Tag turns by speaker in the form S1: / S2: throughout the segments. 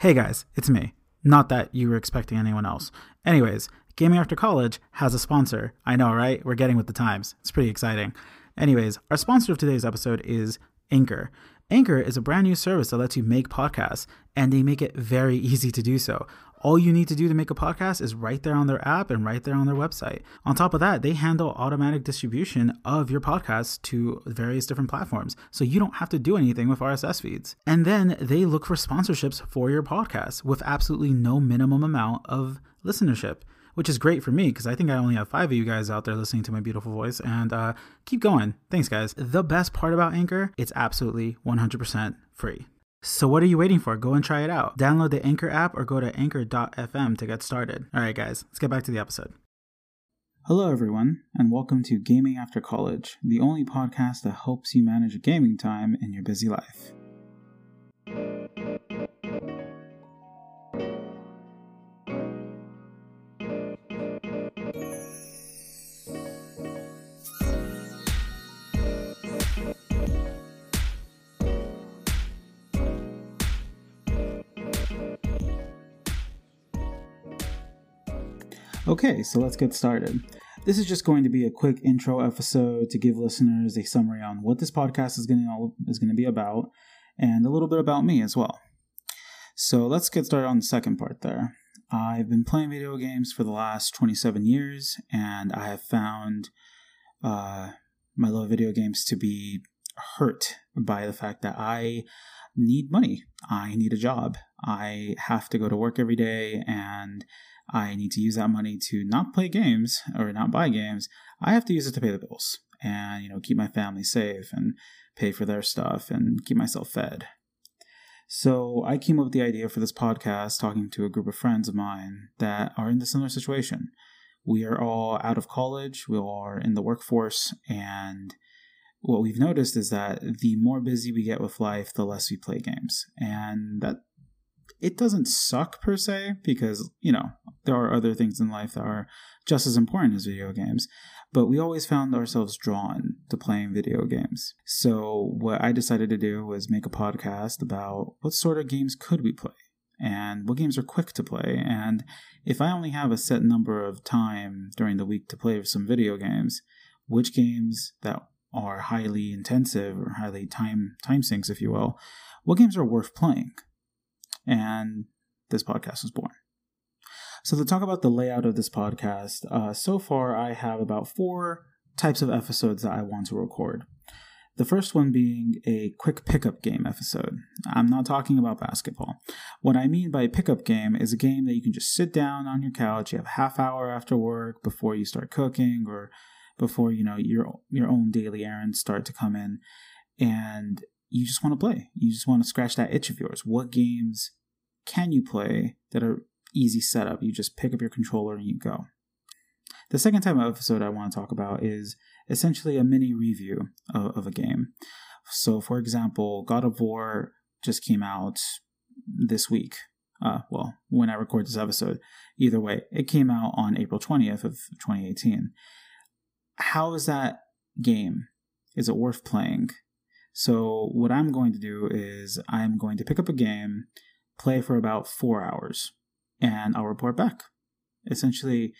S1: Hey guys, it's me. Not that you were expecting anyone else. Anyways, Gaming After College has a sponsor. I know, right? We're getting with the times. It's pretty exciting. Anyways, our sponsor of today's episode is Anchor. Anchor is a brand new service that lets you make podcasts, and they make it very easy to do so. All you need to do to make a podcast is right there on their app and right there on their website. On top of that, they handle automatic distribution of your podcast to various different platforms. So you don't have to do anything with RSS feeds. And then they look for sponsorships for your podcast with absolutely no minimum amount of listenership. Which is great for me because I think I only have five of you guys out there listening to my beautiful voice. And uh, keep going. Thanks, guys. The best part about Anchor, it's absolutely 100% free. So what are you waiting for? Go and try it out. Download the Anchor app or go to anchor.fm to get started. All right, guys, let's get back to the episode. Hello, everyone, and welcome to Gaming After College, the only podcast that helps you manage your gaming time in your busy life. Okay, so let's get started. This is just going to be a quick intro episode to give listeners a summary on what this podcast is going to is going to be about and a little bit about me as well. So, let's get started on the second part there. I've been playing video games for the last 27 years and I have found uh, my love of video games to be hurt by the fact that I need money. I need a job. I have to go to work every day and I need to use that money to not play games or not buy games. I have to use it to pay the bills and, you know, keep my family safe and pay for their stuff and keep myself fed. So I came up with the idea for this podcast talking to a group of friends of mine that are in the similar situation. We are all out of college, we are in the workforce, and what we've noticed is that the more busy we get with life, the less we play games. And that it doesn't suck per se because you know there are other things in life that are just as important as video games but we always found ourselves drawn to playing video games. So what i decided to do was make a podcast about what sort of games could we play and what games are quick to play. And if i only have a set number of time during the week to play some video games which games that are highly intensive or highly time time sinks if you will what games are worth playing and this podcast was born. So, to talk about the layout of this podcast, uh, so far I have about four types of episodes that I want to record. The first one being a quick pickup game episode. I'm not talking about basketball. What I mean by pickup game is a game that you can just sit down on your couch, you have a half hour after work before you start cooking or before you know your your own daily errands start to come in and you just want to play. You just want to scratch that itch of yours. What games can you play that are easy setup? You just pick up your controller and you go. The second type of episode I want to talk about is essentially a mini review of, of a game. So, for example, God of War just came out this week. Uh, well, when I record this episode. Either way, it came out on April 20th of 2018. How is that game? Is it worth playing? So, what I'm going to do is I'm going to pick up a game, play for about four hours, and I'll report back. Essentially,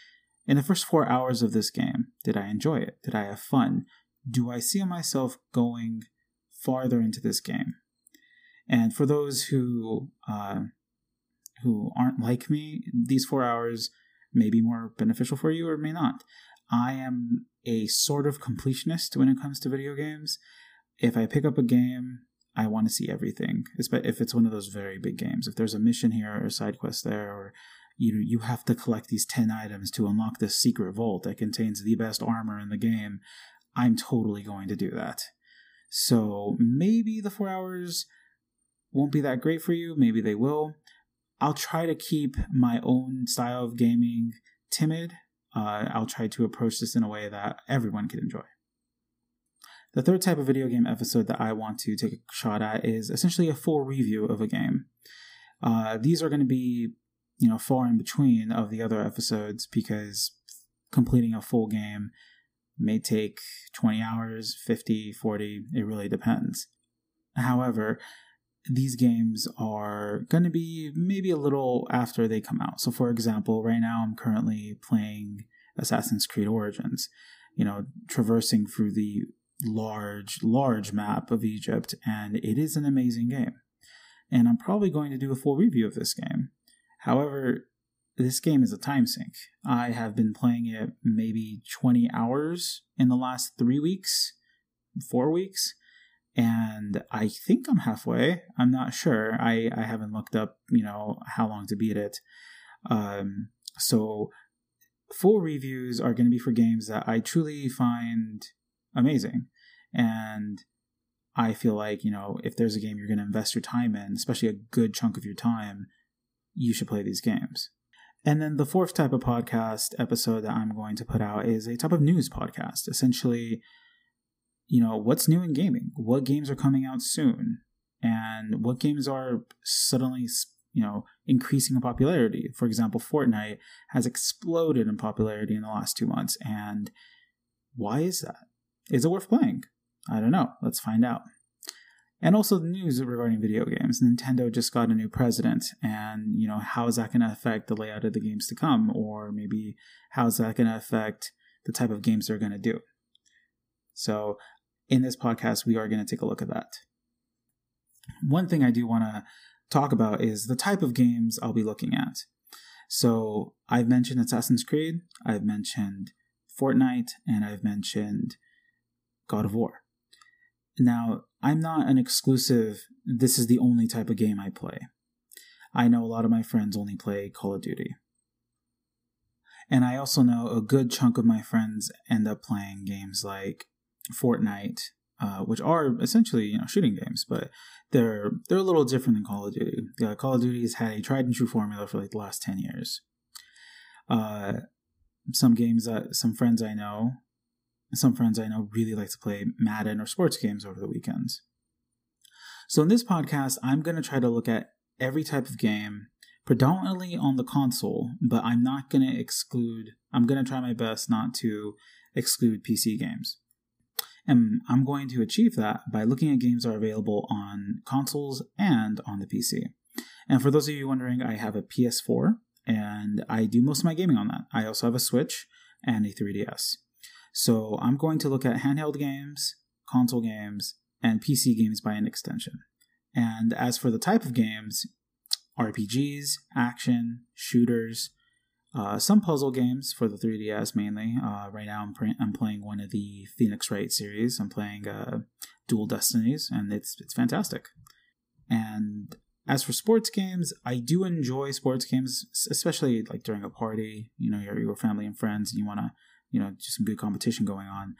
S1: in the first four hours of this game, did I enjoy it? Did I have fun? Do I see myself going farther into this game? And for those who uh, who aren't like me, these four hours may be more beneficial for you or may not. I am a sort of completionist when it comes to video games, if I pick up a game, I want to see everything. If it's one of those very big games, if there's a mission here or a side quest there, or you know you have to collect these ten items to unlock this secret vault that contains the best armor in the game, I'm totally going to do that. So maybe the four hours won't be that great for you. Maybe they will. I'll try to keep my own style of gaming timid. Uh, I'll try to approach this in a way that everyone can enjoy. The third type of video game episode that I want to take a shot at is essentially a full review of a game. Uh, these are going to be, you know, far in between of the other episodes because completing a full game may take 20 hours, 50, 40, it really depends. However, these games are going to be maybe a little after they come out. So, for example, right now I'm currently playing Assassin's Creed Origins, you know, traversing through the large, large map of Egypt, and it is an amazing game. And I'm probably going to do a full review of this game. However, this game is a time sink. I have been playing it maybe 20 hours in the last three weeks, four weeks, and I think I'm halfway. I'm not sure. I, I haven't looked up, you know, how long to beat it. Um, so full reviews are going to be for games that I truly find amazing. And I feel like, you know, if there's a game you're going to invest your time in, especially a good chunk of your time, you should play these games. And then the fourth type of podcast episode that I'm going to put out is a type of news podcast. Essentially, you know, what's new in gaming? What games are coming out soon? And what games are suddenly, you know, increasing in popularity? For example, Fortnite has exploded in popularity in the last two months. And why is that? Is it worth playing? I don't know. Let's find out. And also the news regarding video games. Nintendo just got a new president, and you know how is that going to affect the layout of the games to come, or maybe how is that going to affect the type of games they're going to do. So, in this podcast, we are going to take a look at that. One thing I do want to talk about is the type of games I'll be looking at. So, I've mentioned Assassin's Creed, I've mentioned Fortnite, and I've mentioned God of War. Now, I'm not an exclusive, this is the only type of game I play. I know a lot of my friends only play Call of Duty. And I also know a good chunk of my friends end up playing games like Fortnite, uh, which are essentially you know shooting games, but they're they're a little different than Call of Duty. Uh, Call of Duty has had a tried and true formula for like the last ten years. Uh, some games that some friends I know some friends I know really like to play Madden or sports games over the weekends. So, in this podcast, I'm going to try to look at every type of game, predominantly on the console, but I'm not going to exclude, I'm going to try my best not to exclude PC games. And I'm going to achieve that by looking at games that are available on consoles and on the PC. And for those of you wondering, I have a PS4 and I do most of my gaming on that. I also have a Switch and a 3DS. So I'm going to look at handheld games, console games, and PC games by an extension. And as for the type of games, RPGs, action, shooters, uh, some puzzle games for the 3DS mainly. Uh, right now, I'm, pre- I'm playing one of the Phoenix Wright series. I'm playing uh, Dual Destinies, and it's it's fantastic. And as for sports games, I do enjoy sports games, especially like during a party. You know, your your family and friends, and you want to you know, just some good competition going on.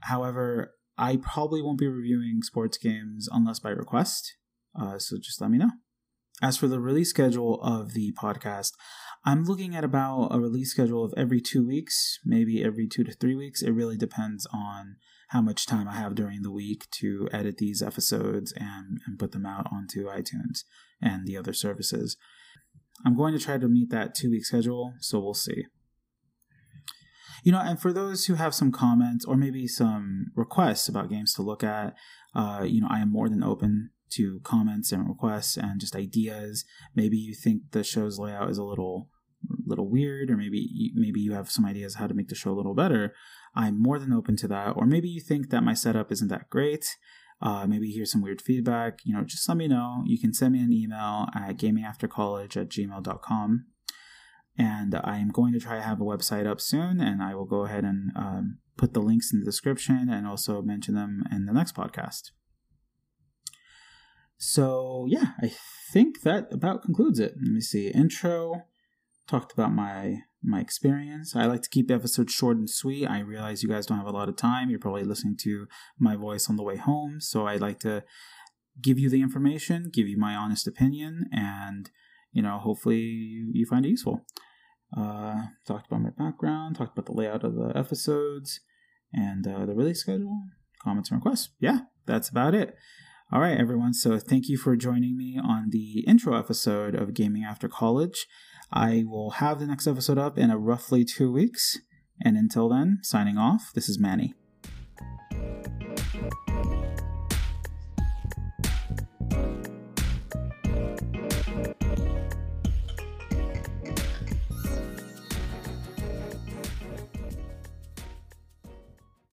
S1: However, I probably won't be reviewing sports games unless by request. Uh, so just let me know. As for the release schedule of the podcast, I'm looking at about a release schedule of every two weeks, maybe every two to three weeks. It really depends on how much time I have during the week to edit these episodes and, and put them out onto iTunes and the other services. I'm going to try to meet that two week schedule, so we'll see. You know, and for those who have some comments or maybe some requests about games to look at, uh, you know, I am more than open to comments and requests and just ideas. Maybe you think the show's layout is a little little weird or maybe you, maybe you have some ideas how to make the show a little better. I'm more than open to that. Or maybe you think that my setup isn't that great. Uh, maybe hear some weird feedback. You know just let me know. You can send me an email at gamingaftercollege at gmail.com and I'm going to try to have a website up soon, and I will go ahead and um, put the links in the description and also mention them in the next podcast. So, yeah, I think that about concludes it. Let me see. Intro, talked about my my experience. I like to keep episodes short and sweet. I realize you guys don't have a lot of time. You're probably listening to my voice on the way home, so I'd like to give you the information, give you my honest opinion, and you know, hopefully you find it useful. Uh, talked about my background, talked about the layout of the episodes, and uh, the release schedule, comments and requests. Yeah, that's about it. All right, everyone. So thank you for joining me on the intro episode of Gaming After College. I will have the next episode up in a roughly two weeks. And until then, signing off, this is Manny.